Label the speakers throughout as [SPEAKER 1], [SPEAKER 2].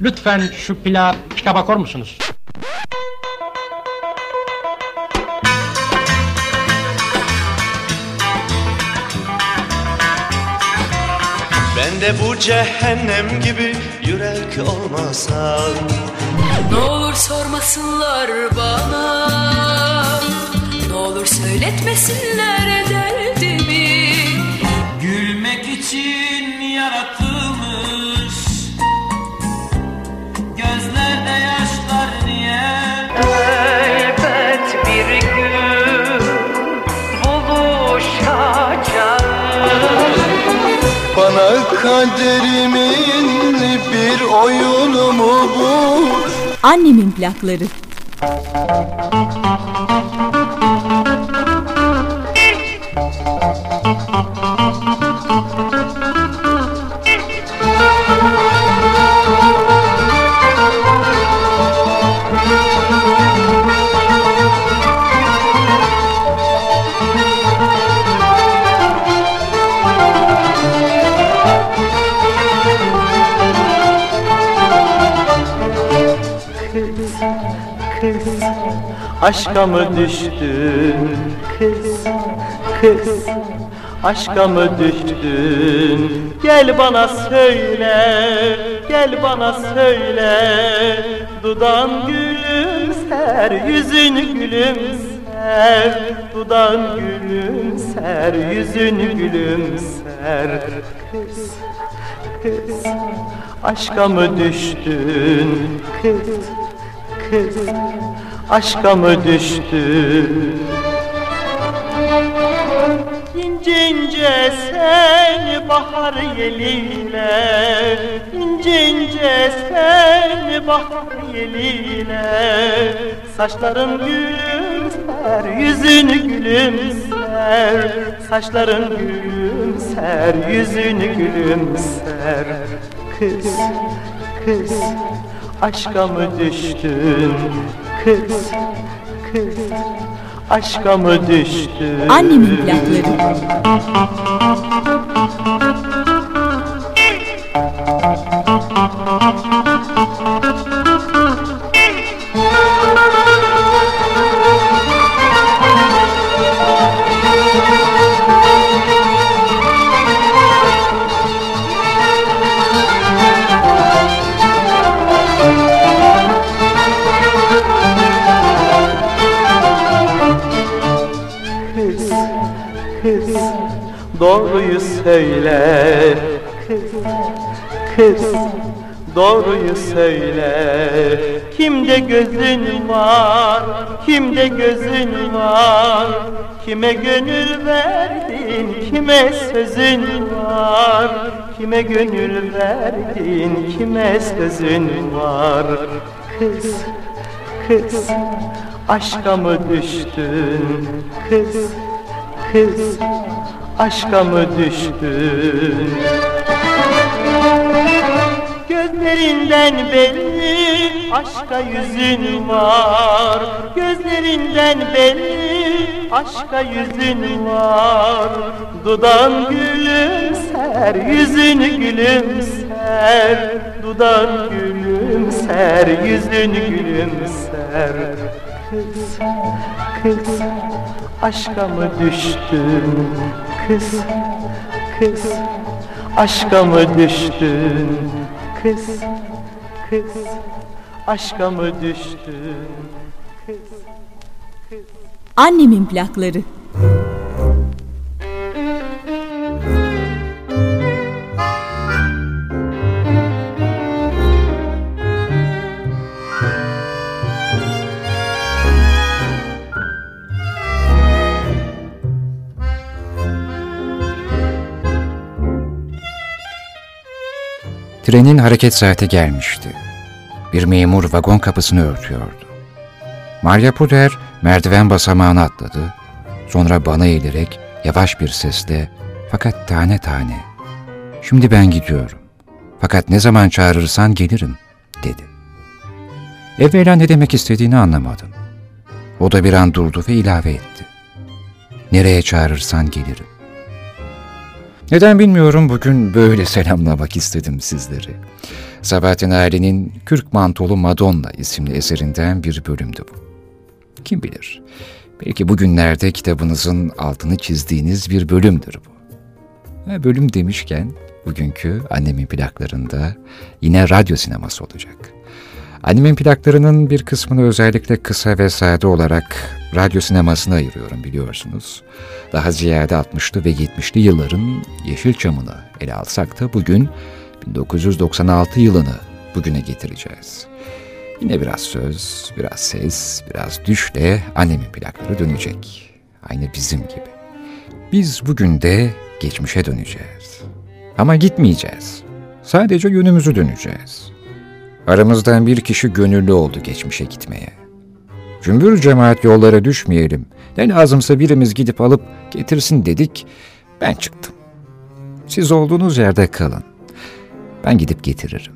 [SPEAKER 1] Lütfen şu pila pika bakar musunuz?
[SPEAKER 2] Ben de bu cehennem gibi yürek olmasam
[SPEAKER 3] Ne olur sormasınlar bana Ne olur söyletmesinler derdimi
[SPEAKER 4] Gülmek için yaratılmış
[SPEAKER 2] kaderimin bir oyunu mu bu?
[SPEAKER 5] Annemin plakları.
[SPEAKER 6] Aşka mı düştün kız kız? Aşka mı düştün? Gel bana söyle Gel bana söyle. Dudan gülümser Yüzün gülümser. Dudan gülümser Yüzün gülümser. Kız kız Aşka mı düştün kız kız aşka mı düştün? İnce ince sen bahar yeliyle ince ince sen bahar yeliyle Saçların gülümser, yüzün gülümser Saçların gülümser, yüzün gülümser Kız, kız, aşka mı düştün? Kız, kız, aşka mı düştün?
[SPEAKER 5] Annemin plakları.
[SPEAKER 6] Doğruyu söyle. Kız, kız, doğruyu söyle. Kimde gözün var, kimde gözün var? Kime gönül verdin, kime sözün var? Kime gönül verdin, kime sözün var? Kız, kız, aşka mı düştün? Kız kız aşka mı düştün Gözlerinden belli aşka yüzün var. Gözlerinden belli aşka yüzün var. Dudan gülümser yüzün gülümser. Dudan gülümser yüzün gülümser. Kız, kız, aşka mı düştün? Kız, kız, aşka mı düştün? Kız, kız, aşka mı düştün? Kız, kız.
[SPEAKER 5] Annemin plakları.
[SPEAKER 7] Trenin hareket saati gelmişti. Bir memur vagon kapısını örtüyordu. Maria Puder merdiven basamağını atladı. Sonra bana eğilerek yavaş bir sesle fakat tane tane ''Şimdi ben gidiyorum. Fakat ne zaman çağırırsan gelirim.'' dedi. Evvela ne demek istediğini anlamadım. O da bir an durdu ve ilave etti. ''Nereye çağırırsan gelirim.'' Neden bilmiyorum bugün böyle selamlamak istedim sizleri. Sabahattin Ali'nin Kürk Mantolu Madonna isimli eserinden bir bölümdü bu. Kim bilir, belki bugünlerde kitabınızın altını çizdiğiniz bir bölümdür bu. Ha, bölüm demişken bugünkü annemin plaklarında yine radyo sineması olacak. Annemin plaklarının bir kısmını özellikle kısa ve sade olarak radyo sinemasına ayırıyorum biliyorsunuz. Daha ziyade 60'lı ve 70'li yılların Yeşilçam'ını ele alsak da bugün 1996 yılını bugüne getireceğiz. Yine biraz söz, biraz ses, biraz düşle annemin plakları dönecek. Aynı bizim gibi. Biz bugün de geçmişe döneceğiz. Ama gitmeyeceğiz. Sadece yönümüzü döneceğiz. Aramızdan bir kişi gönüllü oldu geçmişe gitmeye. Cümbür cemaat yollara düşmeyelim. Ne lazımsa birimiz gidip alıp getirsin dedik. Ben çıktım. Siz olduğunuz yerde kalın. Ben gidip getiririm.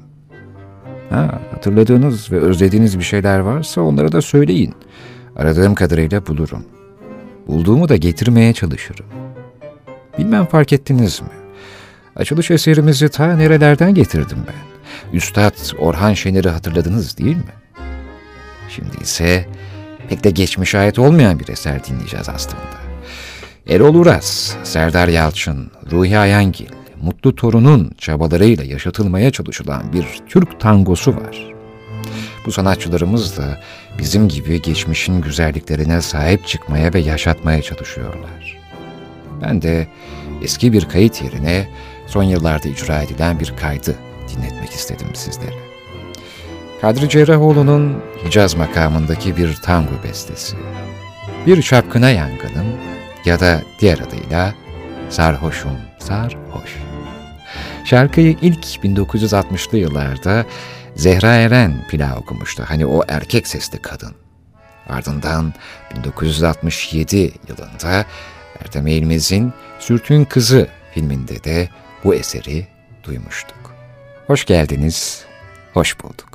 [SPEAKER 7] Ha, hatırladığınız ve özlediğiniz bir şeyler varsa onlara da söyleyin. Aradığım kadarıyla bulurum. Bulduğumu da getirmeye çalışırım. Bilmem fark ettiniz mi? Açılış eserimizi ta nerelerden getirdim ben. Üstad Orhan Şener'i hatırladınız değil mi? Şimdi ise pek de geçmişe ait olmayan bir eser dinleyeceğiz aslında. Erol Uras, Serdar Yalçın, Ruhi Ayangil, Mutlu Torun'un çabalarıyla yaşatılmaya çalışılan bir Türk tangosu var. Bu sanatçılarımız da bizim gibi geçmişin güzelliklerine sahip çıkmaya ve yaşatmaya çalışıyorlar. Ben de eski bir kayıt yerine son yıllarda icra edilen bir kaydı dinletmek istedim sizlere. Kadri Cerrahoğlu'nun Hicaz makamındaki bir tango bestesi. Bir çapkına yangınım ya da diğer adıyla Sarhoşum Sarhoş. Şarkıyı ilk 1960'lı yıllarda Zehra Eren pila okumuştu. Hani o erkek sesli kadın. Ardından 1967 yılında Ertem Eğilmez'in Sürtün Kızı filminde de bu eseri duymuştuk. Hoş geldiniz, hoş bulduk.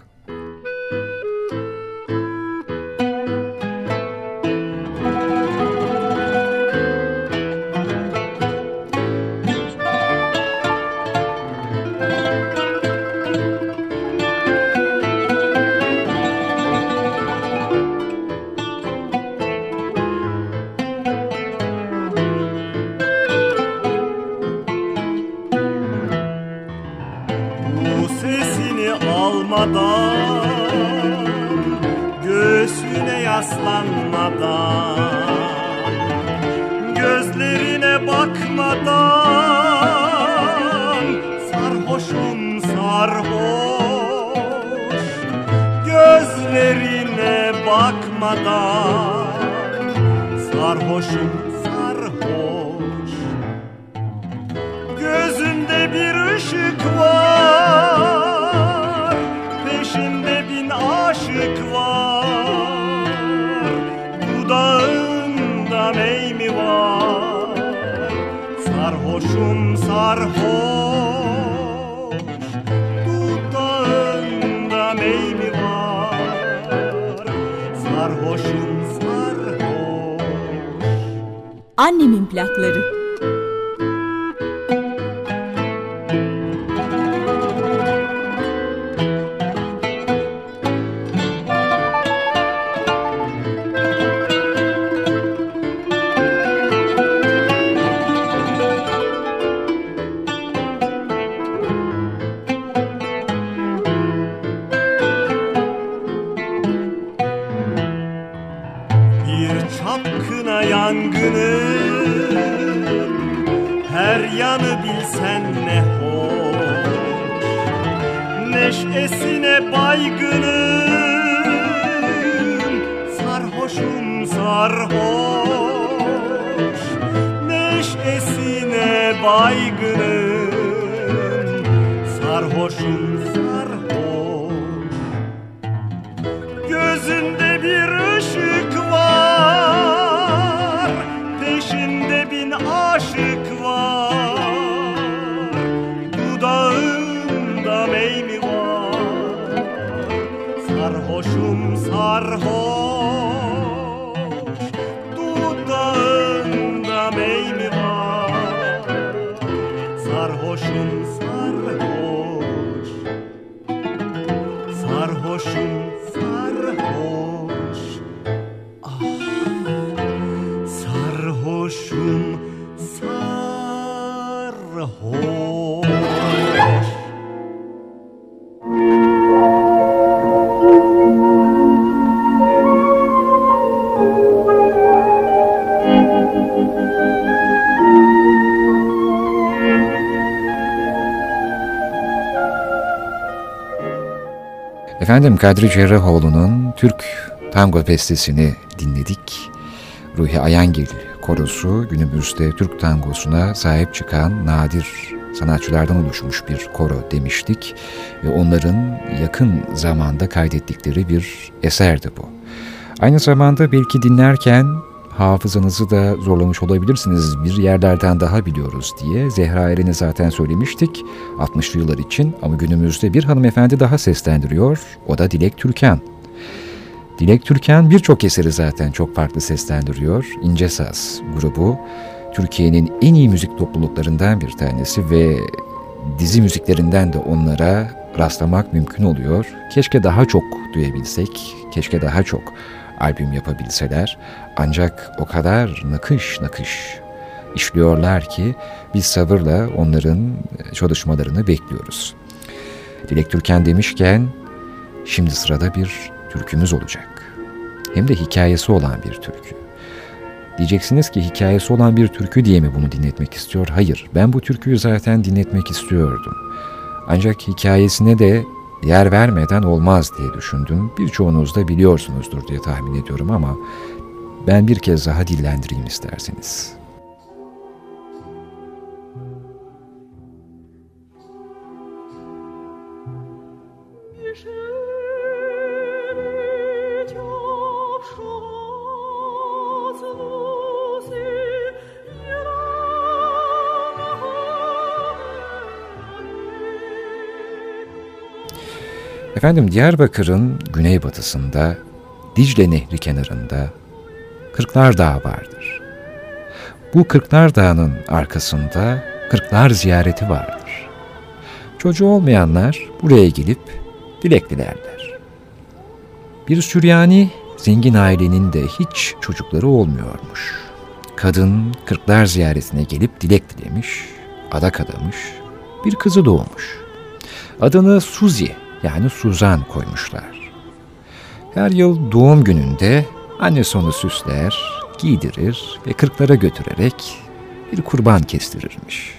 [SPEAKER 8] Yanı bilsen ne hoş. Neşesine baygınım Sarhoşum sarhoş. Neşesine baygınım
[SPEAKER 7] Efendim Kadri Cerrahoğlu'nun Türk tango bestesini dinledik. Ruhi Ayangil korosu günümüzde Türk tangosuna sahip çıkan nadir sanatçılardan oluşmuş bir koro demiştik. Ve onların yakın zamanda kaydettikleri bir eserdi bu. Aynı zamanda belki dinlerken hafızanızı da zorlamış olabilirsiniz. Bir yerlerden daha biliyoruz diye. Zehra Eren'i zaten söylemiştik 60'lı yıllar için ama günümüzde bir hanımefendi daha seslendiriyor. O da Dilek Türkan. Dilek Türkan birçok eseri zaten çok farklı seslendiriyor. İnce Saz grubu Türkiye'nin en iyi müzik topluluklarından bir tanesi ve dizi müziklerinden de onlara rastlamak mümkün oluyor. Keşke daha çok duyabilsek, keşke daha çok albüm yapabilseler. Ancak o kadar nakış nakış işliyorlar ki biz sabırla onların çalışmalarını bekliyoruz. Dilek Türkan demişken şimdi sırada bir türkümüz olacak. Hem de hikayesi olan bir türkü. Diyeceksiniz ki hikayesi olan bir türkü diye mi bunu dinletmek istiyor? Hayır, ben bu türküyü zaten dinletmek istiyordum. Ancak hikayesine de yer vermeden olmaz diye düşündüm. Birçoğunuz da biliyorsunuzdur diye tahmin ediyorum ama ben bir kez daha dillendireyim isterseniz. Efendim Diyarbakır'ın güneybatısında Dicle Nehri kenarında Kırklar Dağı vardır. Bu Kırklar Dağı'nın arkasında Kırklar ziyareti vardır. Çocuğu olmayanlar buraya gelip dilek dilerler. Bir Süryani zengin ailenin de hiç çocukları olmuyormuş. Kadın Kırklar ziyaretine gelip dilek dilemiş, adak adamış, bir kızı doğmuş. Adını Suzi yani Suzan koymuşlar. Her yıl doğum gününde annesi onu süsler, giydirir ve kırklara götürerek bir kurban kestirirmiş.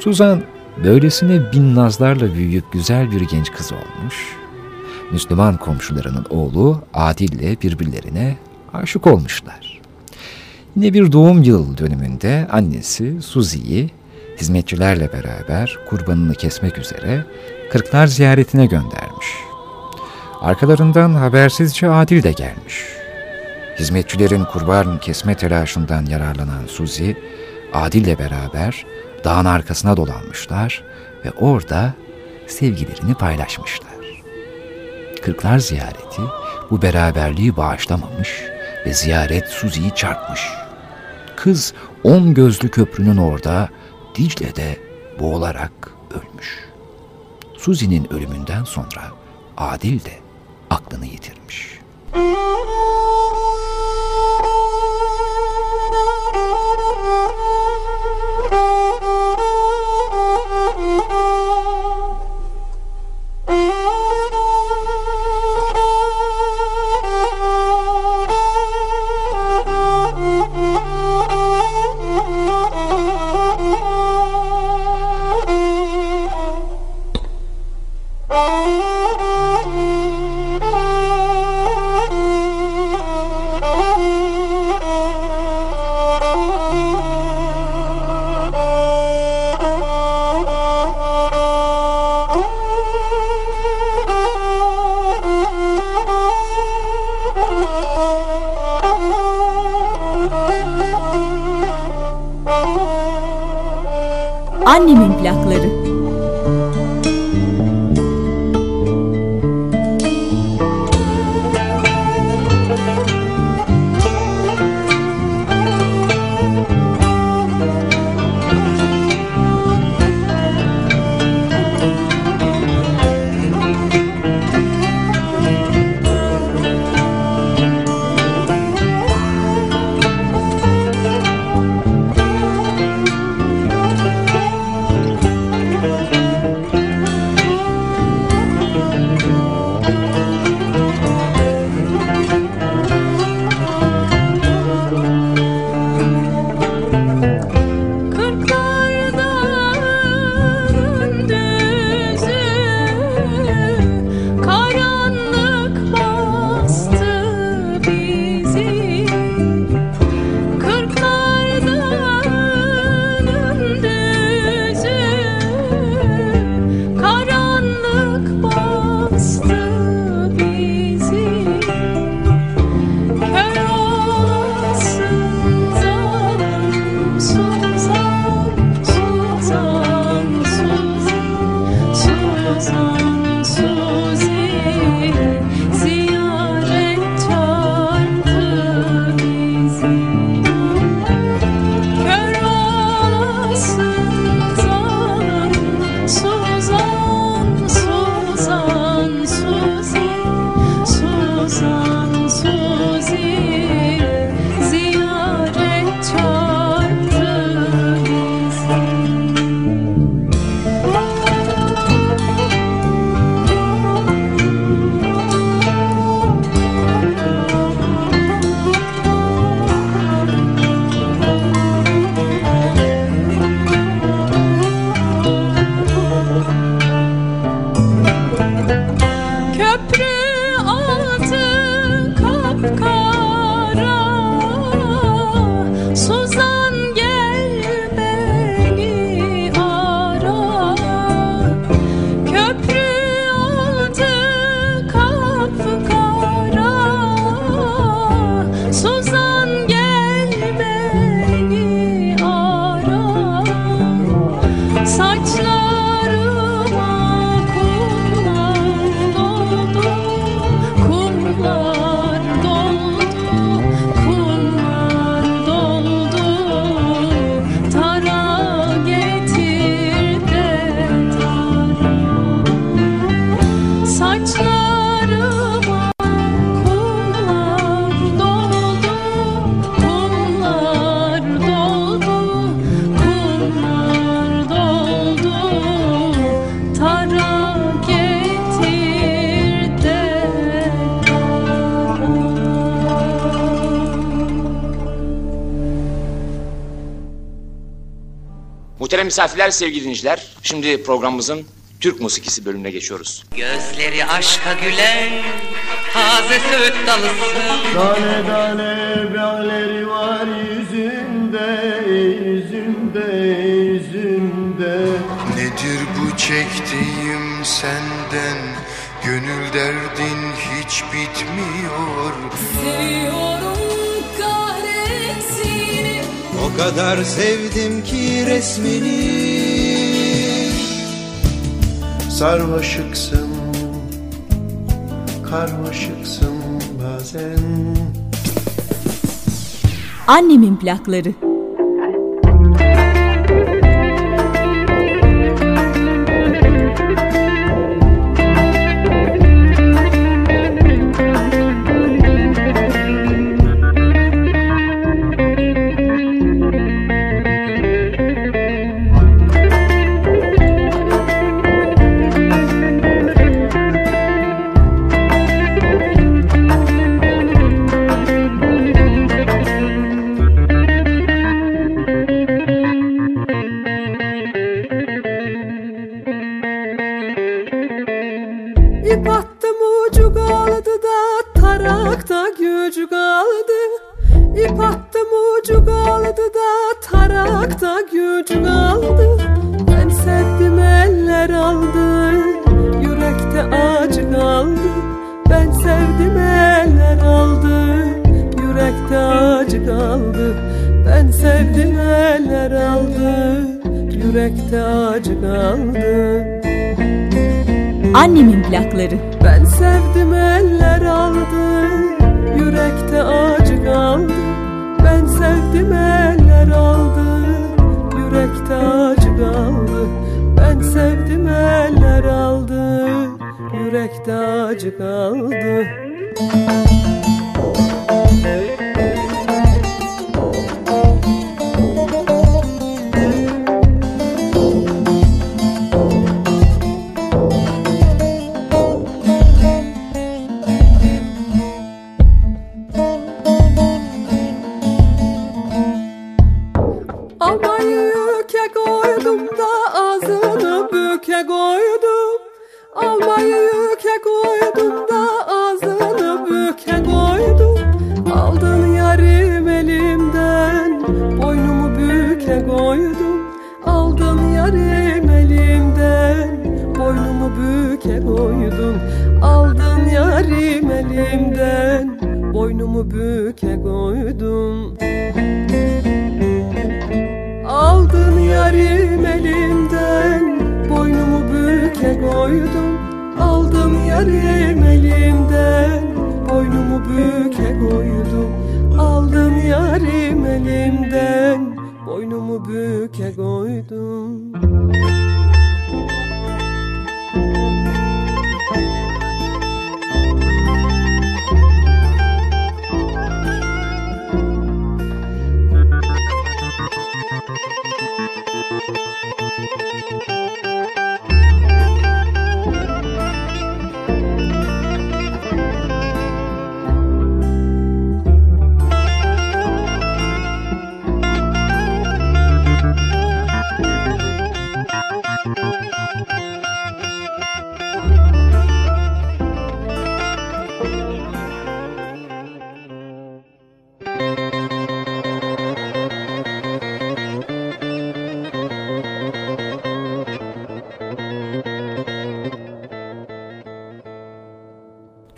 [SPEAKER 7] Suzan böylesine bin nazlarla büyüyüp güzel bir genç kız olmuş. Müslüman komşularının oğlu Adil'le birbirlerine aşık olmuşlar. Yine bir doğum yıl dönümünde annesi Suzi'yi hizmetçilerle beraber kurbanını kesmek üzere Kırklar ziyaretine göndermiş. Arkalarından habersizce Adil de gelmiş. Hizmetçilerin kurban kesme telaşından yararlanan Suzi, Adil'le beraber dağın arkasına dolanmışlar ve orada sevgilerini paylaşmışlar. Kırklar ziyareti bu beraberliği bağışlamamış ve ziyaret Suzi'yi çarpmış. Kız on gözlü köprünün orada Dicle'de boğularak ölmüş. Suzi'nin ölümünden sonra Adil de aklını yitirmiş.
[SPEAKER 9] Annemin plakları.
[SPEAKER 10] misafirler, sevgili dinleyiciler. Şimdi programımızın Türk musikisi bölümüne geçiyoruz.
[SPEAKER 2] Gözleri aşka gülen taze söğüt dalısın.
[SPEAKER 11] Tane tane beğleri var yüzünde, yüzünde, yüzünde.
[SPEAKER 12] Nedir bu çektiğim senden? Gönül derdin hiç bitmiyor.
[SPEAKER 3] Seviyorum
[SPEAKER 12] kadar sevdim ki resmini. Sarhoşuksun, karmaşıksın bazen.
[SPEAKER 9] Annemin plakları.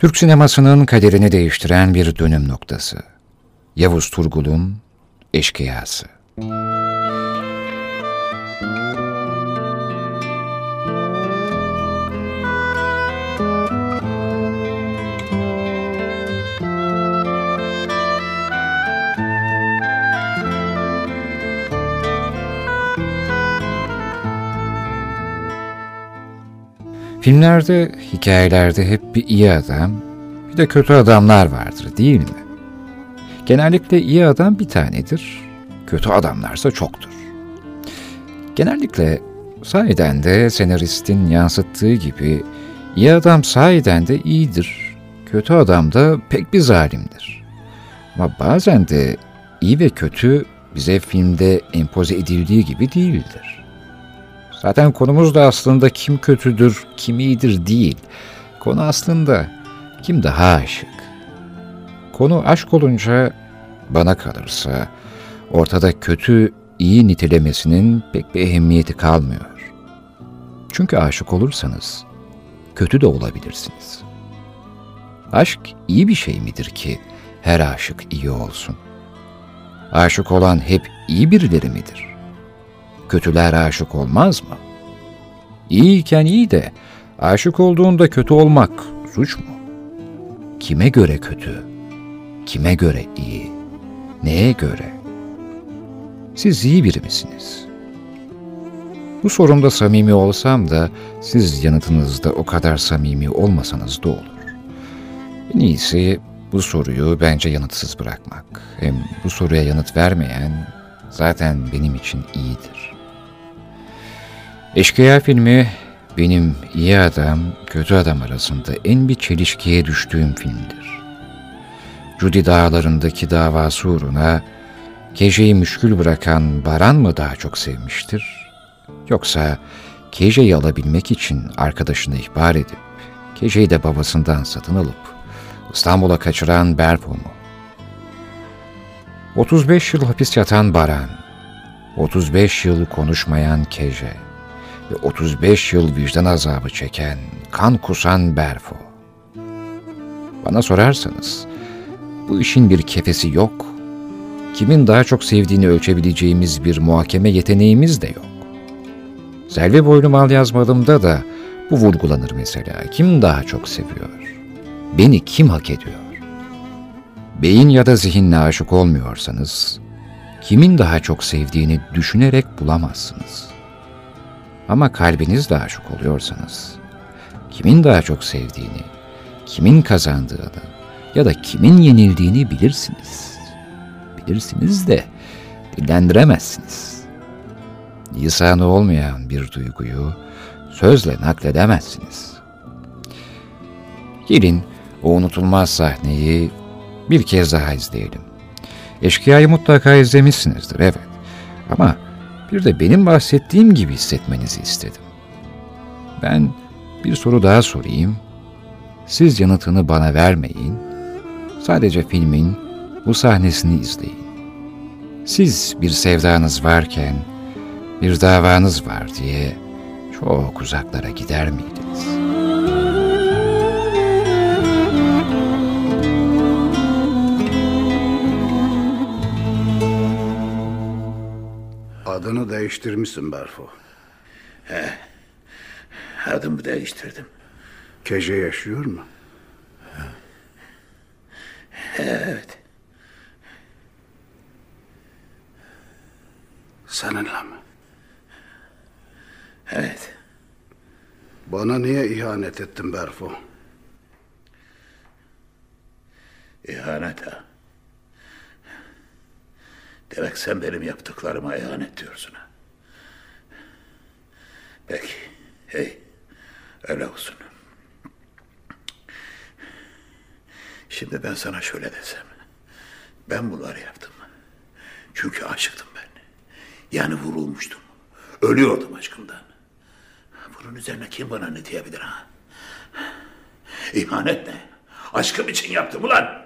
[SPEAKER 7] Türk sinemasının kaderini değiştiren bir dönüm noktası. Yavuz Turgul'un Eşkıyası. Filmlerde, hikayelerde hep bir iyi adam, bir de kötü adamlar vardır değil mi? Genellikle iyi adam bir tanedir, kötü adamlarsa çoktur. Genellikle sahiden de senaristin yansıttığı gibi iyi adam sahiden de iyidir, kötü adam da pek bir zalimdir. Ama bazen de iyi ve kötü bize filmde empoze edildiği gibi değildir. Zaten konumuz da aslında kim kötüdür, kim iyidir değil. Konu aslında kim daha aşık. Konu aşk olunca bana kalırsa ortada kötü iyi nitelemesinin pek bir ehemmiyeti kalmıyor. Çünkü aşık olursanız kötü de olabilirsiniz. Aşk iyi bir şey midir ki her aşık iyi olsun? Aşık olan hep iyi birileri midir? Kötüler aşık olmaz mı? İyiyken iyi de aşık olduğunda kötü olmak suç mu? Kime göre kötü? Kime göre iyi? Neye göre? Siz iyi biri misiniz? Bu sorumda samimi olsam da siz yanıtınızda o kadar samimi olmasanız da olur. En iyisi bu soruyu bence yanıtsız bırakmak. Hem bu soruya yanıt vermeyen zaten benim için iyidir. Eşkıya filmi benim iyi adam, kötü adam arasında en bir çelişkiye düştüğüm filmdir. Judy dağlarındaki davası uğruna Keje'yi müşkül bırakan Baran mı daha çok sevmiştir? Yoksa Keje'yi alabilmek için arkadaşını ihbar edip Keje'yi de babasından satın alıp İstanbul'a kaçıran Berpo mu? 35 yıl hapis yatan Baran, 35 yıl konuşmayan Keje ve 35 yıl vicdan azabı çeken, kan kusan Berfo. Bana sorarsanız, bu işin bir kefesi yok. Kimin daha çok sevdiğini ölçebileceğimiz bir muhakeme yeteneğimiz de yok. Selvi boynum al yazmadığımda da bu vurgulanır mesela. Kim daha çok seviyor? Beni kim hak ediyor? Beyin ya da zihinle aşık olmuyorsanız, kimin daha çok sevdiğini düşünerek bulamazsınız. Ama kalbinizle aşık oluyorsanız, kimin daha çok sevdiğini, kimin kazandığını ya da kimin yenildiğini bilirsiniz. Bilirsiniz de dillendiremezsiniz. Lisanı olmayan bir duyguyu sözle nakledemezsiniz. Gelin o unutulmaz sahneyi bir kez daha izleyelim. Eşkıya'yı mutlaka izlemişsinizdir, evet. Ama bir de benim bahsettiğim gibi hissetmenizi istedim. Ben bir soru daha sorayım. Siz yanıtını bana vermeyin. Sadece filmin bu sahnesini izleyin. Siz bir sevdanız varken bir davanız var diye çok uzaklara gider miydiniz?
[SPEAKER 13] Değiştirmişsin Berfo.
[SPEAKER 14] Adımı değiştirdim.
[SPEAKER 13] Kece yaşıyor mu?
[SPEAKER 14] Evet.
[SPEAKER 13] Seninle mi?
[SPEAKER 14] Evet.
[SPEAKER 13] Bana niye ihanet ettin Berfo?
[SPEAKER 14] İhanet ha. Demek sen benim yaptıklarıma ihanet diyorsun ha. Peki. Hey. Öyle olsun. Şimdi ben sana şöyle desem. Ben bunları yaptım. Çünkü aşıktım ben. Yani vurulmuştum. Ölüyordum aşkımdan. Bunun üzerine kim bana ne diyebilir ha? İhanet ne? Aşkım için yaptım ulan.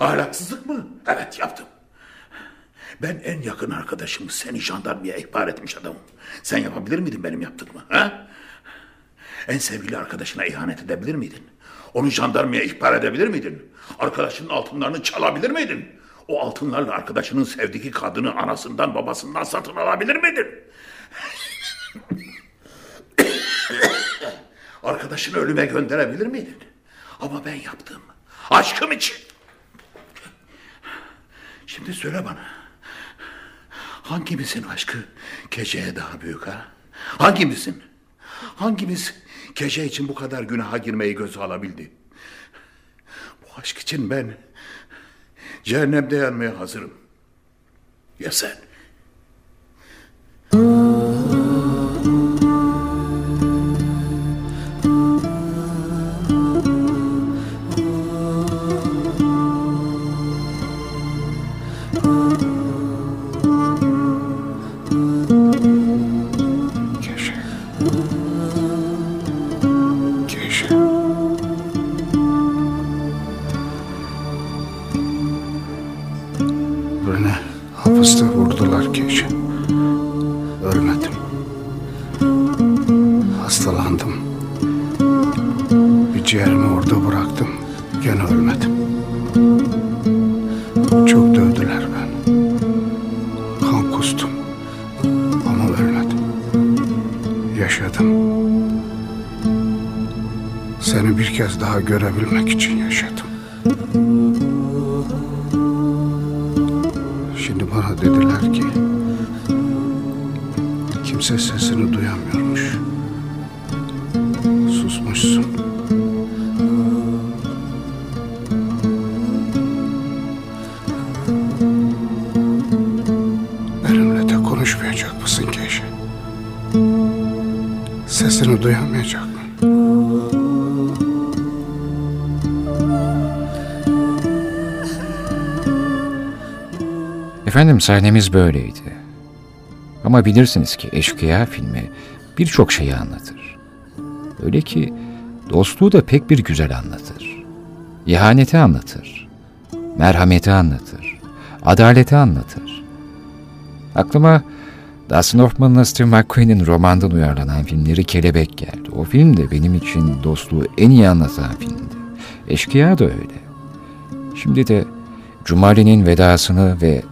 [SPEAKER 14] Ahlaksızlık mı? Evet yaptım. Ben en yakın arkadaşımı seni jandarmaya ihbar etmiş adamım. Sen yapabilir miydin benim yaptığımı? Ha? En sevgili arkadaşına ihanet edebilir miydin? Onu jandarmaya ihbar edebilir miydin? Arkadaşının altınlarını çalabilir miydin? O altınlarla arkadaşının sevdiği kadını anasından babasından satın alabilir miydin? Arkadaşını ölüme gönderebilir miydin? Ama ben yaptım. Aşkım için. Şimdi söyle bana. Hangimizin aşkı geceye daha büyük ha? Hangimizin? Hangimiz gece için bu kadar günaha girmeyi göze alabildi? Bu aşk için ben cehennemde yanmaya hazırım. Ya sen?
[SPEAKER 13] Daha görebilmek için yaşadım.
[SPEAKER 7] Efendim sahnemiz böyleydi. Ama bilirsiniz ki Eşkıya filmi birçok şeyi anlatır. Öyle ki dostluğu da pek bir güzel anlatır. İhaneti anlatır. Merhameti anlatır. Adaleti anlatır. Aklıma Dustin Hoffman'la Steve McQueen'in romandan uyarlanan filmleri Kelebek geldi. O film de benim için dostluğu en iyi anlatan filmdi. Eşkıya da öyle. Şimdi de Cumali'nin vedasını ve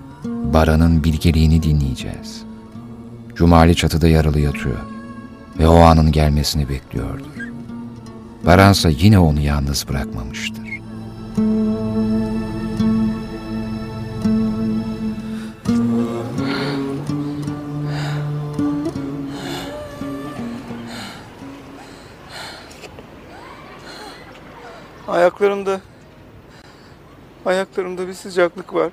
[SPEAKER 7] Baran'ın bilgeliğini dinleyeceğiz. Cumali çatıda yaralı yatıyor ve o anın gelmesini bekliyordur. Baransa yine onu yalnız bırakmamıştır.
[SPEAKER 15] Ayaklarımda ayaklarımda bir sıcaklık var.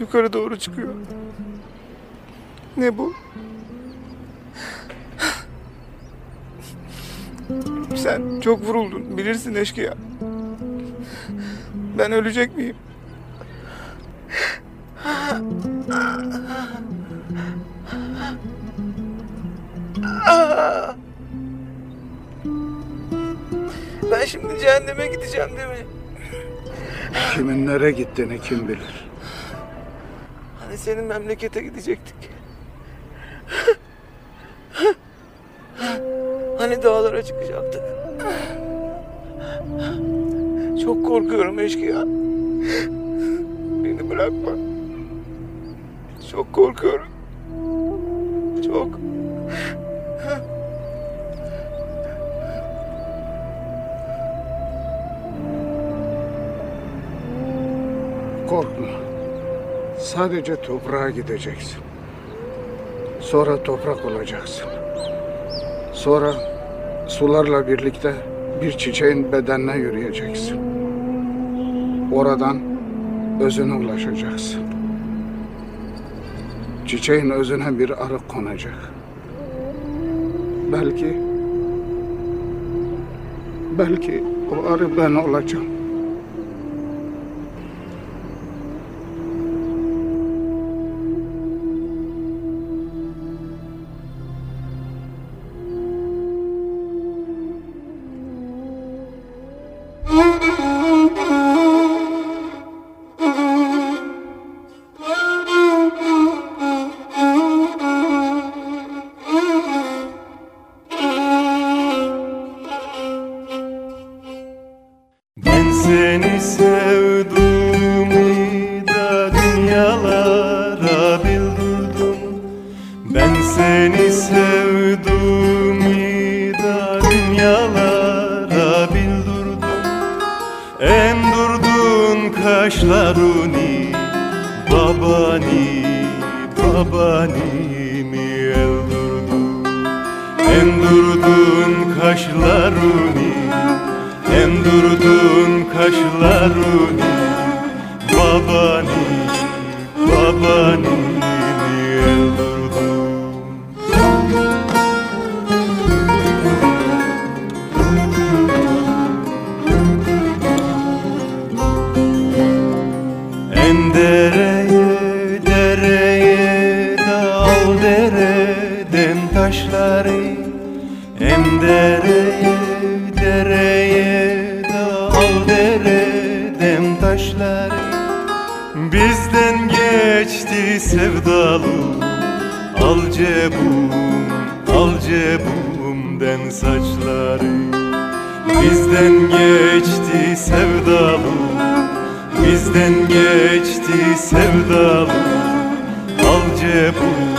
[SPEAKER 15] Yukarı doğru çıkıyor. Ne bu? Sen çok vuruldun. Bilirsin eşkıya. Ben ölecek miyim? Ben şimdi cehenneme gideceğim değil mi?
[SPEAKER 13] Kimin nereye gittiğini kim bilir.
[SPEAKER 15] Hani senin memlekete gidecektik. Hani dağlara çıkacaktık. Çok korkuyorum eşkıya. Beni bırakma. Çok korkuyorum. Çok.
[SPEAKER 13] Korkma. Sadece toprağa gideceksin. Sonra toprak olacaksın. Sonra sularla birlikte bir çiçeğin bedenine yürüyeceksin. Oradan özüne ulaşacaksın. Çiçeğin özüne bir arı konacak. Belki belki o arı ben olacağım.
[SPEAKER 11] Taşları En dereye, dereye dal dereden taşları. Bizden geçti sevdalı Al cebum, al cebumden saçları. Bizden geçti sevdalı Bizden geçti sevdalı. Al cebum,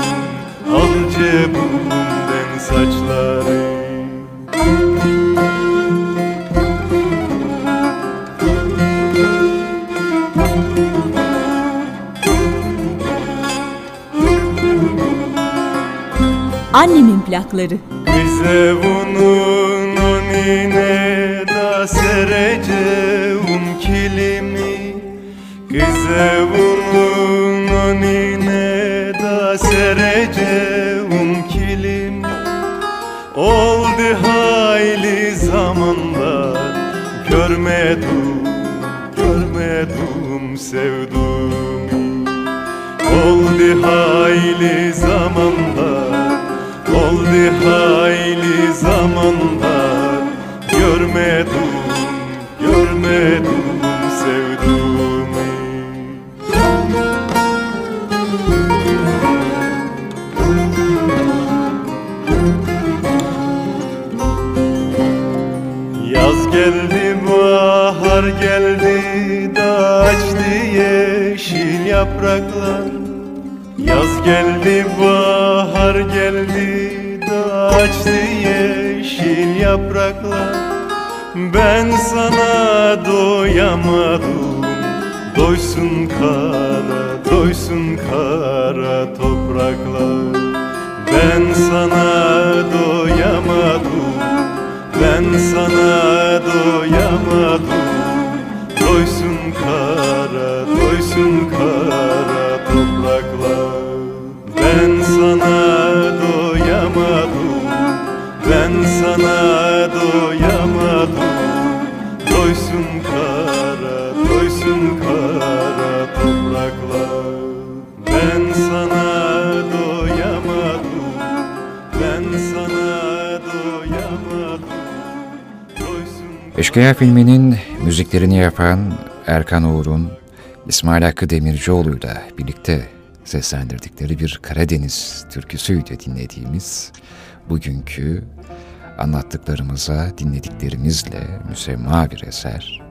[SPEAKER 11] al cebumden saçları
[SPEAKER 9] Annemin plakları.
[SPEAKER 11] Bize bunun önüne da sereceğim kilimi Bize bunun önüne da sereceğim Oldu hayli zamanlar görmedim Görmedim sevduğumu Oldu hayli zamanlar Oldu hayli zamanlar görmedim bahar geldi da açtı yeşil yapraklar. Yaz geldi, bahar geldi da açtı yeşil yapraklar. Ben sana doyamadım Doysun kara, doysun kara topraklar. Ben sana doyamadım Ben sana doyamadım kara, doysun kara topraklar. Ben sana doyamadım Ben sana doyamadım. Doysun kara, doysun kara topraklar. Ben sana doyamadım Ben sana doyamadım.
[SPEAKER 7] Eşkıya filminin müziklerini yapan Erkan Uğur'un İsmail Hakkı Demircioğlu'yla birlikte seslendirdikleri bir Karadeniz türküsüydü dinlediğimiz bugünkü anlattıklarımıza dinlediklerimizle müsemma bir eser.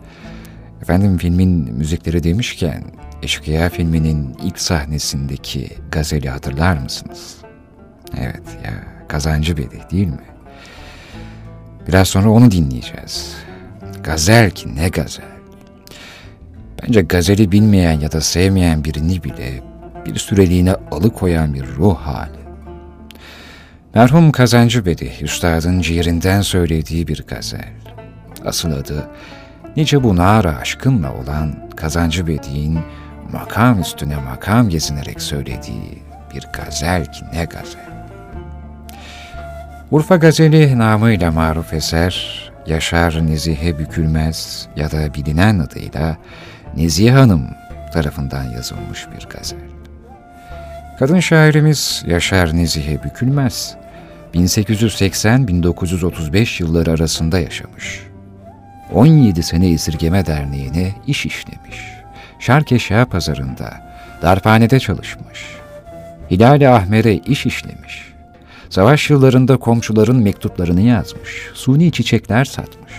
[SPEAKER 7] Efendim filmin müzikleri demişken Eşkıya filminin ilk sahnesindeki gazeli hatırlar mısınız? Evet ya Kazancı Bedi değil mi? Biraz sonra onu dinleyeceğiz. Gazel ki ne gazel. Bence gazeli bilmeyen ya da sevmeyen birini bile bir süreliğine alıkoyan bir ruh hali. Merhum Kazancı Bedi, üstadın ciğerinden söylediği bir gazel. Asıl adı, nice bu nara aşkınla olan Kazancı Bedi'nin makam üstüne makam gezinerek söylediği bir gazel ki ne gazel. Urfa Gazeli namıyla maruf eser, Yaşar Nezihe Bükülmez ya da bilinen adıyla Nezihe Hanım tarafından yazılmış bir gazel. Kadın şairimiz Yaşar Nezihe Bükülmez, 1880-1935 yılları arasında yaşamış. 17 sene esirgeme derneğine iş işlemiş. Şark Pazarı'nda darphanede çalışmış. Hilal-i Ahmer'e iş işlemiş. Savaş yıllarında komşuların mektuplarını yazmış. Suni çiçekler satmış.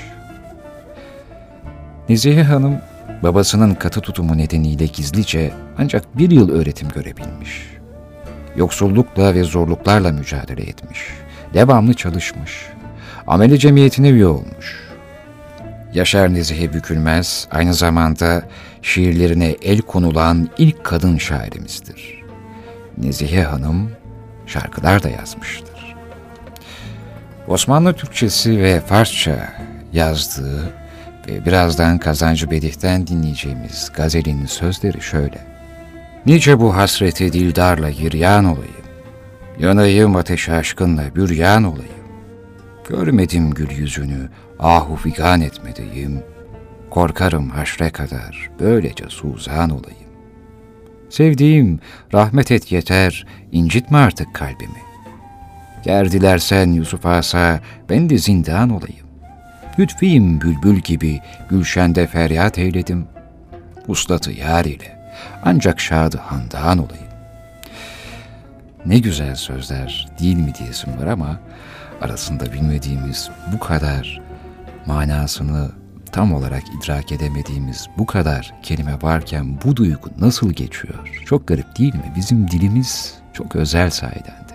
[SPEAKER 7] Nezihe Hanım babasının katı tutumu nedeniyle gizlice ancak bir yıl öğretim görebilmiş. Yoksullukla ve zorluklarla mücadele etmiş. Devamlı çalışmış. Ameli cemiyetine üye olmuş. Yaşar Nezihe Bükülmez aynı zamanda şiirlerine el konulan ilk kadın şairimizdir. Nezihe Hanım şarkılar da yazmıştır. Osmanlı Türkçesi ve Farsça yazdığı ve birazdan Kazancı Bedih'ten dinleyeceğimiz gazelin sözleri şöyle. Nice bu hasreti dildarla giryan olayım, yanayım ateş aşkınla büryan olayım. Görmedim gül yüzünü, ahu figan etmedeyim, korkarım haşre kadar böylece suzan olayım. Sevdiğim, rahmet et yeter, incitme artık kalbimi. Ger dilersen Yusuf Asa, ben de zindan olayım. Lütfiyim bülbül gibi gülşende feryat eyledim. Uslatı yar ile ancak şadı handan olayım. Ne güzel sözler değil mi diyesim var ama arasında bilmediğimiz bu kadar manasını tam olarak idrak edemediğimiz bu kadar kelime varken bu duygu nasıl geçiyor? Çok garip değil mi? Bizim dilimiz çok özel sahiden de.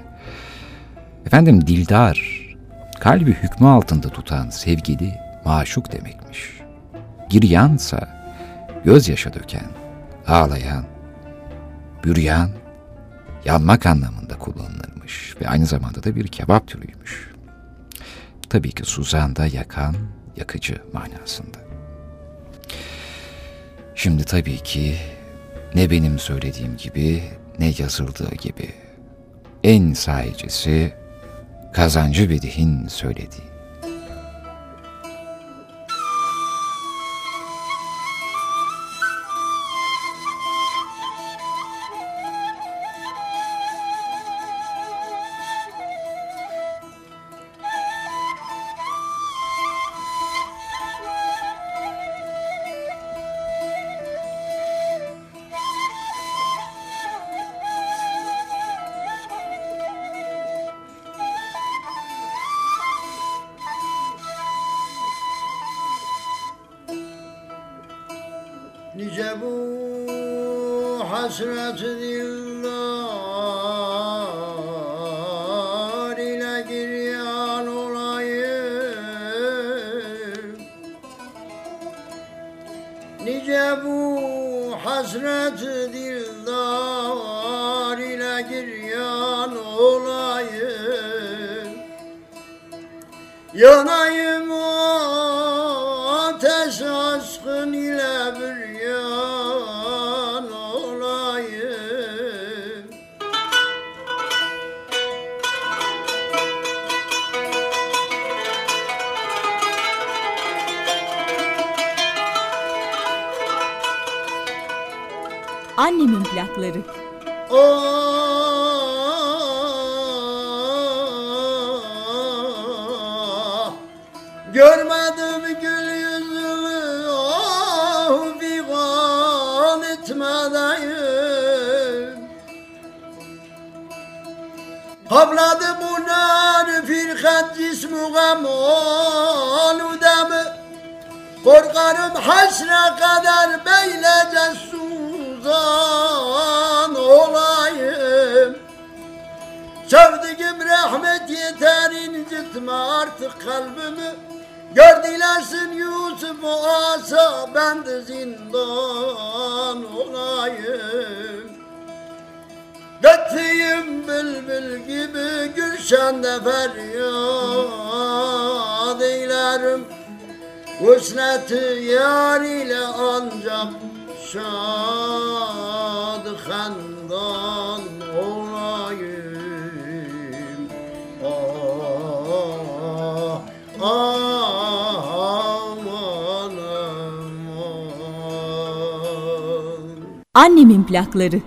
[SPEAKER 7] Efendim dildar, kalbi hükmü altında tutan sevgili maşuk demekmiş. Giryansa gözyaşı döken, ağlayan, büryan, yanmak anlamında kullanılırmış ve aynı zamanda da bir kebap türüymüş. Tabii ki Suzan da yakan, yakıcı manasında. Şimdi tabii ki ne benim söylediğim gibi ne yazıldığı gibi en sahicisi Kazancı Bedih'in söylediği.
[SPEAKER 9] Annemin plakları.
[SPEAKER 12] Oh, görmedim gül yüzünü oh figan etmedeyim Havladı bunlar firkat cismu gam aludemi Korkarım haşre kadar beylece suzan olayım. Sevdiğim rahmet yeter incitme artık kalbimi. Gör dilersin Yusuf asa ben de zindan olayım. Götüyüm bülbül gibi gülşende feryat eylerim. Vusneti yar ile ancak şad handan olayım Ah, aman aman
[SPEAKER 9] Annemin plakları.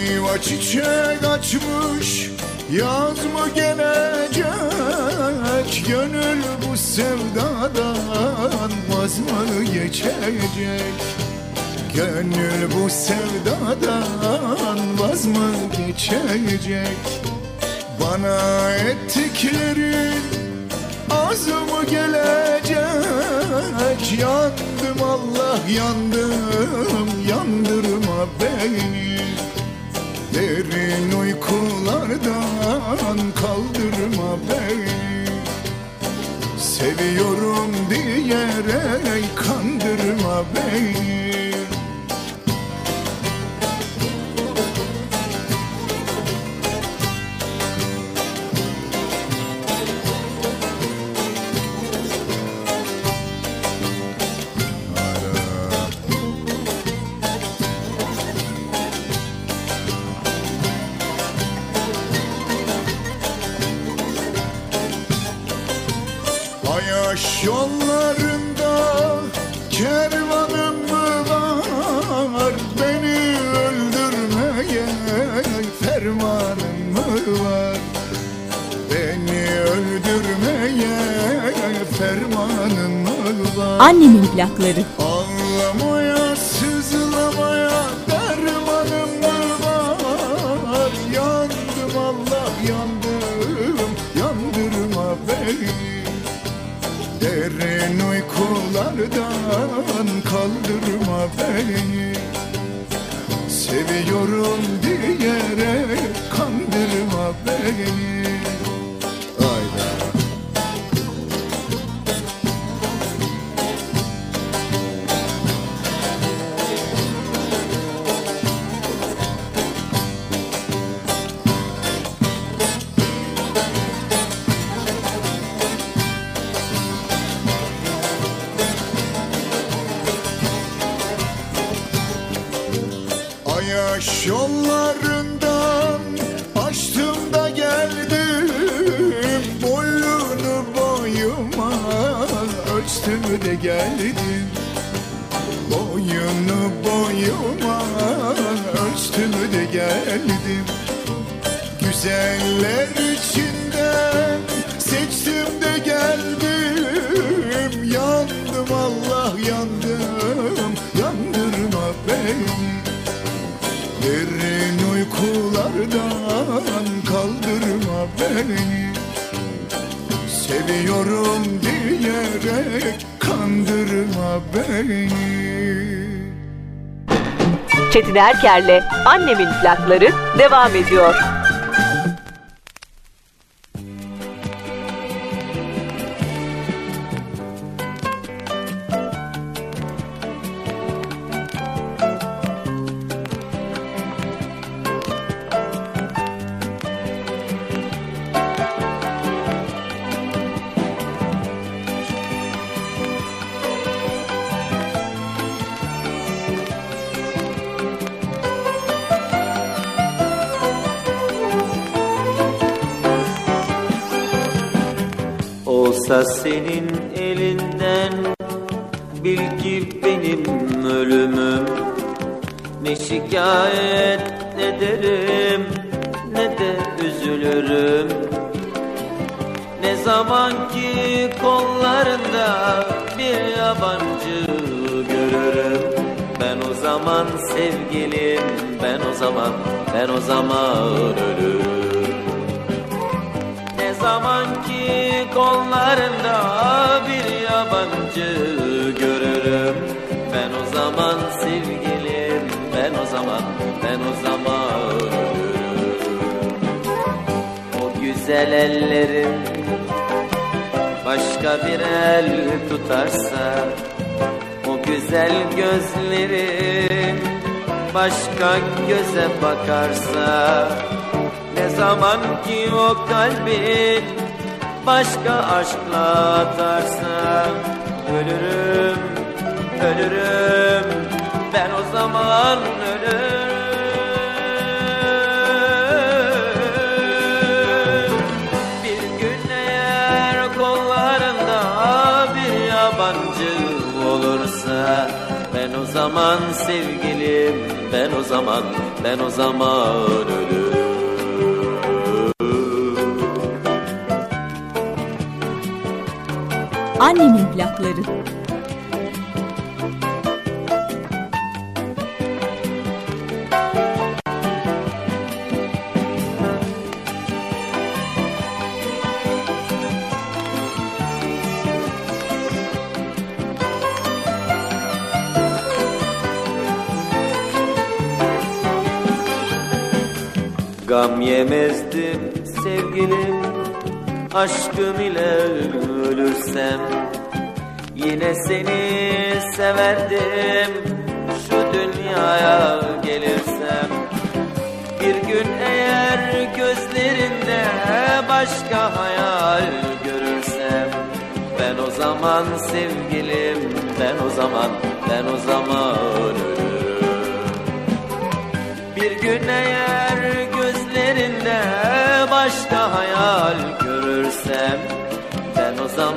[SPEAKER 16] Ayva çiçek açmış Yaz mı gelecek. Gönül bu sevdadan Vaz mı geçecek. Gönül bu sevdadan Vaz mı geçecek. Bana ettiklerin Az mı gelecek? Yandım Allah yandım Yandırma beni Derin uykulardan kaldırma beni. Seviyorum diyerek kandırma beni
[SPEAKER 9] Annemin plakları.
[SPEAKER 16] Ağlamaya sızlamaya dermanım var. Yandım Allah yandım yandırma beni. Derin uykulardan kaldırma beni. Seviyorum diyerek kandırma beni
[SPEAKER 17] Çetin Erker'le Annemin plakları devam ediyor.
[SPEAKER 4] Bil ki benim ölümüm. Ne şikayet ederim Ne de üzülürüm. Ne zaman ki kollarında Bir yabancı görürüm. Ben o zaman sevgilim Ben o zaman Ben o zaman ölürüm. Ne zaman ki kollarında bir yabancı görürüm. Ben o zaman sevgilim ben o zaman ben o zaman O güzel ellerin başka bir el tutarsa O güzel gözlerin başka göze bakarsa ne zaman ki o kalbin başka aşkla atarsa Ölürüm, ölürüm, ben o zaman ölürüm Bir gün eğer kollarında bir yabancı olursa Ben o zaman sevgilim Ben o zaman, ben o zaman ölürüm
[SPEAKER 9] Annemin plakları.
[SPEAKER 4] Gam yemezdim sevgilim. Aşkım ile ölürsem Yine seni severdim. Şu dünyaya gelirsem Bir gün eğer gözlerinde Başka hayal görürsem Ben o zaman sevgilim Ben o zaman, ben o zaman ölürüm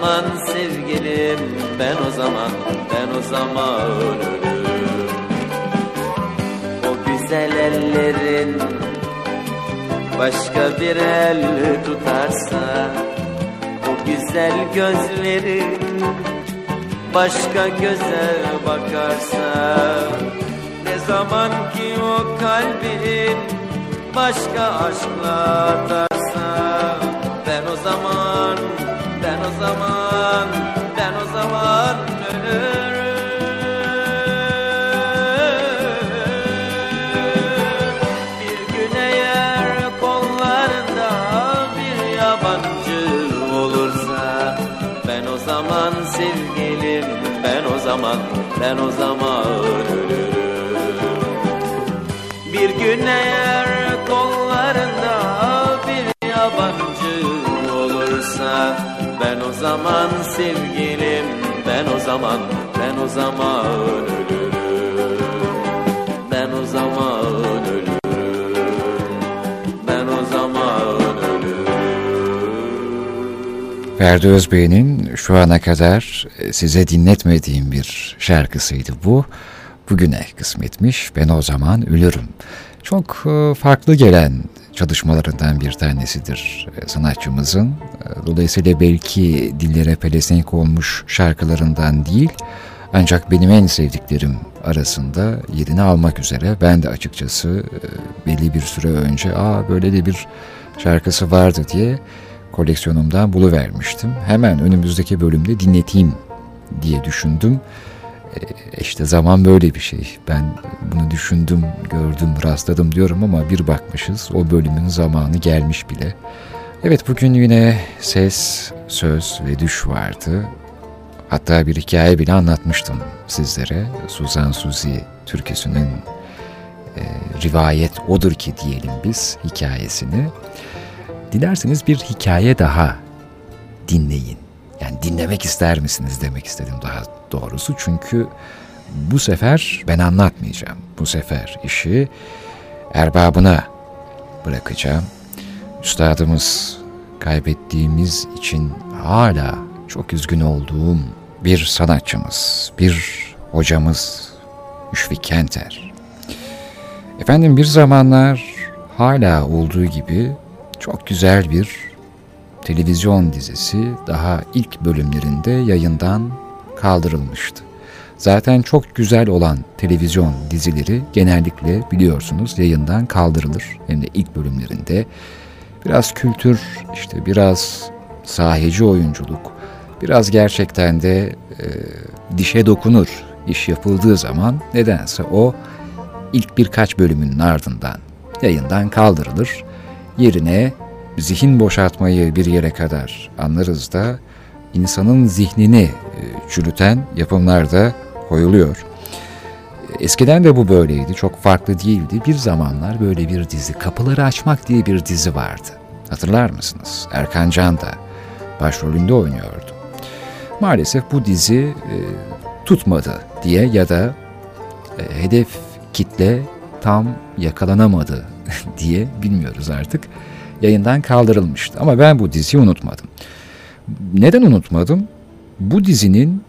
[SPEAKER 4] zaman sevgilim ben o zaman ben o zaman ölürüm. O güzel ellerin başka bir el tutarsa O güzel gözlerin başka göze bakarsa Ne zaman ki o kalbin başka aşkla atarsa ben o zaman ölürüm. Bir gün eğer kollarında bir yabancı olursa Ben o zaman sevgilim ben o zaman ben o zaman ölürüm
[SPEAKER 7] Ferdi Özbey'in şu ana kadar e, size dinletmediğim bir şarkısıydı bu. Bugüne kısmetmiş ben o zaman ölürüm. Çok e, farklı gelen çalışmalarından bir tanesidir e, sanatçımızın. Dolayısıyla belki dillere pelesenk olmuş şarkılarından değil ancak benim en sevdiklerim arasında yerini almak üzere ben de açıkçası belli bir süre önce aa böyle de bir şarkısı vardı diye koleksiyonumdan buluvermiştim. Hemen önümüzdeki bölümde dinleteyim diye düşündüm. İşte zaman böyle bir şey. Ben bunu düşündüm, gördüm, rastladım diyorum ama bir bakmışız o bölümün zamanı gelmiş bile. Evet bugün yine ses, söz ve düş vardı. Hatta bir hikaye bile anlatmıştım sizlere. Suzan Suzi türküsünün e, rivayet odur ki diyelim biz hikayesini. Dilerseniz bir hikaye daha dinleyin. Yani dinlemek ister misiniz demek istedim daha doğrusu. Çünkü bu sefer ben anlatmayacağım. Bu sefer işi erbabına bırakacağım. Üstadımız kaybettiğimiz için hala çok üzgün olduğum bir sanatçımız, bir hocamız Müşfik Kenter. Efendim bir zamanlar hala olduğu gibi çok güzel bir televizyon dizisi daha ilk bölümlerinde yayından kaldırılmıştı. Zaten çok güzel olan televizyon dizileri genellikle biliyorsunuz yayından kaldırılır. Hem de ilk bölümlerinde biraz kültür, işte biraz sahici oyunculuk, biraz gerçekten de e, dişe dokunur iş yapıldığı zaman nedense o ilk birkaç bölümünün ardından yayından kaldırılır. Yerine zihin boşaltmayı bir yere kadar anlarız da insanın zihnini çürüten yapımlar da koyuluyor. Eskiden de bu böyleydi, çok farklı değildi. Bir zamanlar böyle bir dizi, Kapıları Açmak diye bir dizi vardı. Hatırlar mısınız? Erkan Can da başrolünde oynuyordu. Maalesef bu dizi e, tutmadı diye ya da e, hedef kitle tam yakalanamadı diye bilmiyoruz artık. Yayından kaldırılmıştı ama ben bu diziyi unutmadım. Neden unutmadım? Bu dizinin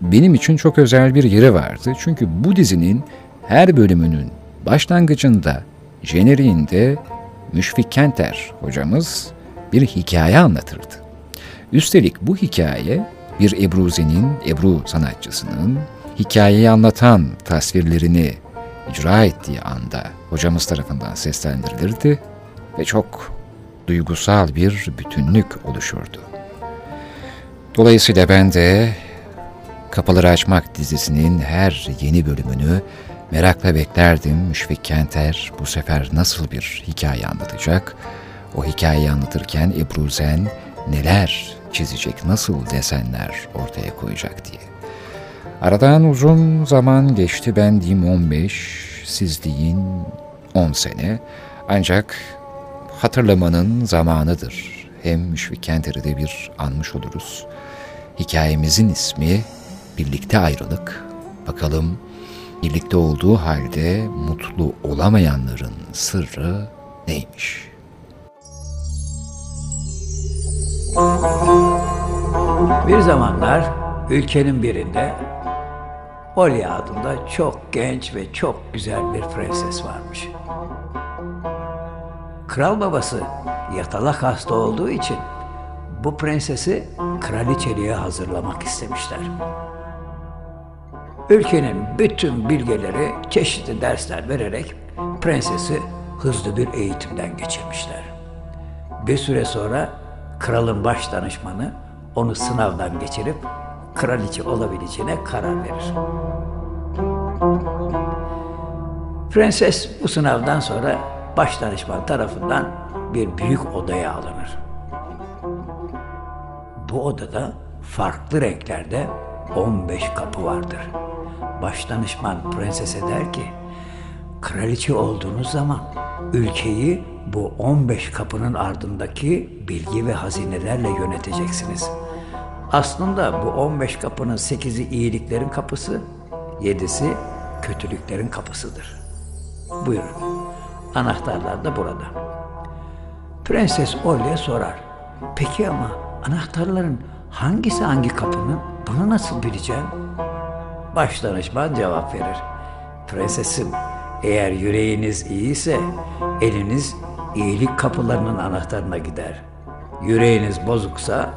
[SPEAKER 7] benim için çok özel bir yeri vardı. Çünkü bu dizinin her bölümünün Başlangıcında, jeneriğinde Müşfik Kenter hocamız bir hikaye anlatırdı. Üstelik bu hikaye bir Ebruzi'nin, Ebru sanatçısının hikayeyi anlatan tasvirlerini icra ettiği anda hocamız tarafından seslendirilirdi ve çok duygusal bir bütünlük oluşurdu. Dolayısıyla ben de Kapıları Açmak dizisinin her yeni bölümünü merakla beklerdim. Müşfik Kenter bu sefer nasıl bir hikaye anlatacak? O hikayeyi anlatırken Ebruzen neler çizecek, nasıl desenler ortaya koyacak diye. Aradan uzun zaman geçti ben diyeyim 15, siz deyin 10 sene. Ancak hatırlamanın zamanıdır. Hem Müşfik Kenter'i bir anmış oluruz. Hikayemizin ismi Birlikte Ayrılık. Bakalım birlikte olduğu halde mutlu olamayanların sırrı neymiş?
[SPEAKER 18] Bir zamanlar ülkenin birinde Olya adında çok genç ve çok güzel bir prenses varmış. Kral babası yatalak hasta olduğu için bu prensesi kraliçeliğe hazırlamak istemişler. Ülkenin bütün bilgeleri çeşitli dersler vererek prensesi hızlı bir eğitimden geçirmişler. Bir süre sonra kralın baş danışmanı onu sınavdan geçirip kraliçe olabileceğine karar verir. Prenses bu sınavdan sonra baş danışman tarafından bir büyük odaya alınır. Bu odada farklı renklerde 15 kapı vardır. Baş danışman prensese der ki, kraliçe olduğunuz zaman ülkeyi bu 15 kapının ardındaki bilgi ve hazinelerle yöneteceksiniz. Aslında bu 15 kapının 8'i iyiliklerin kapısı, 7'si kötülüklerin kapısıdır. Buyurun. Anahtarlar da burada. Prenses Olya sorar. Peki ama anahtarların hangisi hangi kapının? Bunu nasıl bileceğim? Baş danışman cevap verir. Prensesim, eğer yüreğiniz iyiyse eliniz iyilik kapılarının anahtarına gider. Yüreğiniz bozuksa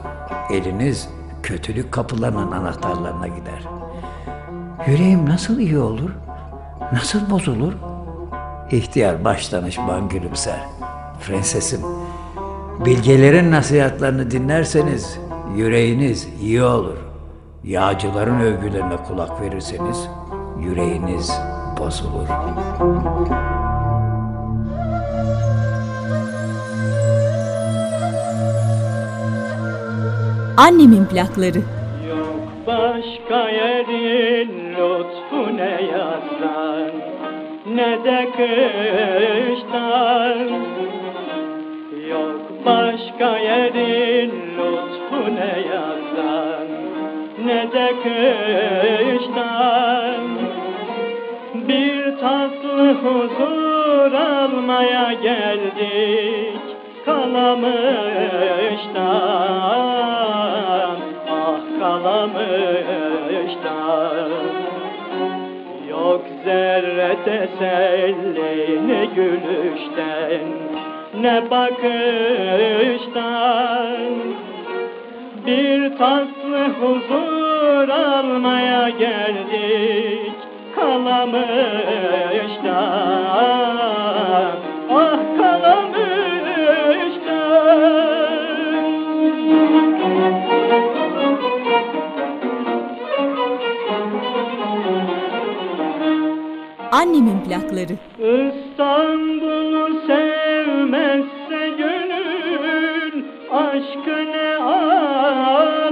[SPEAKER 18] eliniz kötülük kapılarının anahtarlarına gider. Yüreğim nasıl iyi olur? Nasıl bozulur? İhtiyar baş danışman gülümser. Prensesim, bilgelerin nasihatlarını dinlerseniz yüreğiniz iyi olur. Yağcıların övgülerine kulak verirseniz yüreğiniz bozulur.
[SPEAKER 9] Annemin plakları.
[SPEAKER 19] Başka yerin lütfu ne yazdan ne de kıştan Yok başka yerin lütfu ne yazdan ne de kıştan Bir tatlı huzur almaya geldik kalamıştan. Ah kalamıştan Yok zerre teselli ne gülüşten ne bakıştan. Bir tatlı huzur almaya geldik kalamıştan. Ah
[SPEAKER 9] Annemin plakları.
[SPEAKER 19] İstanbul'u sevmezse gönül aşkı anlar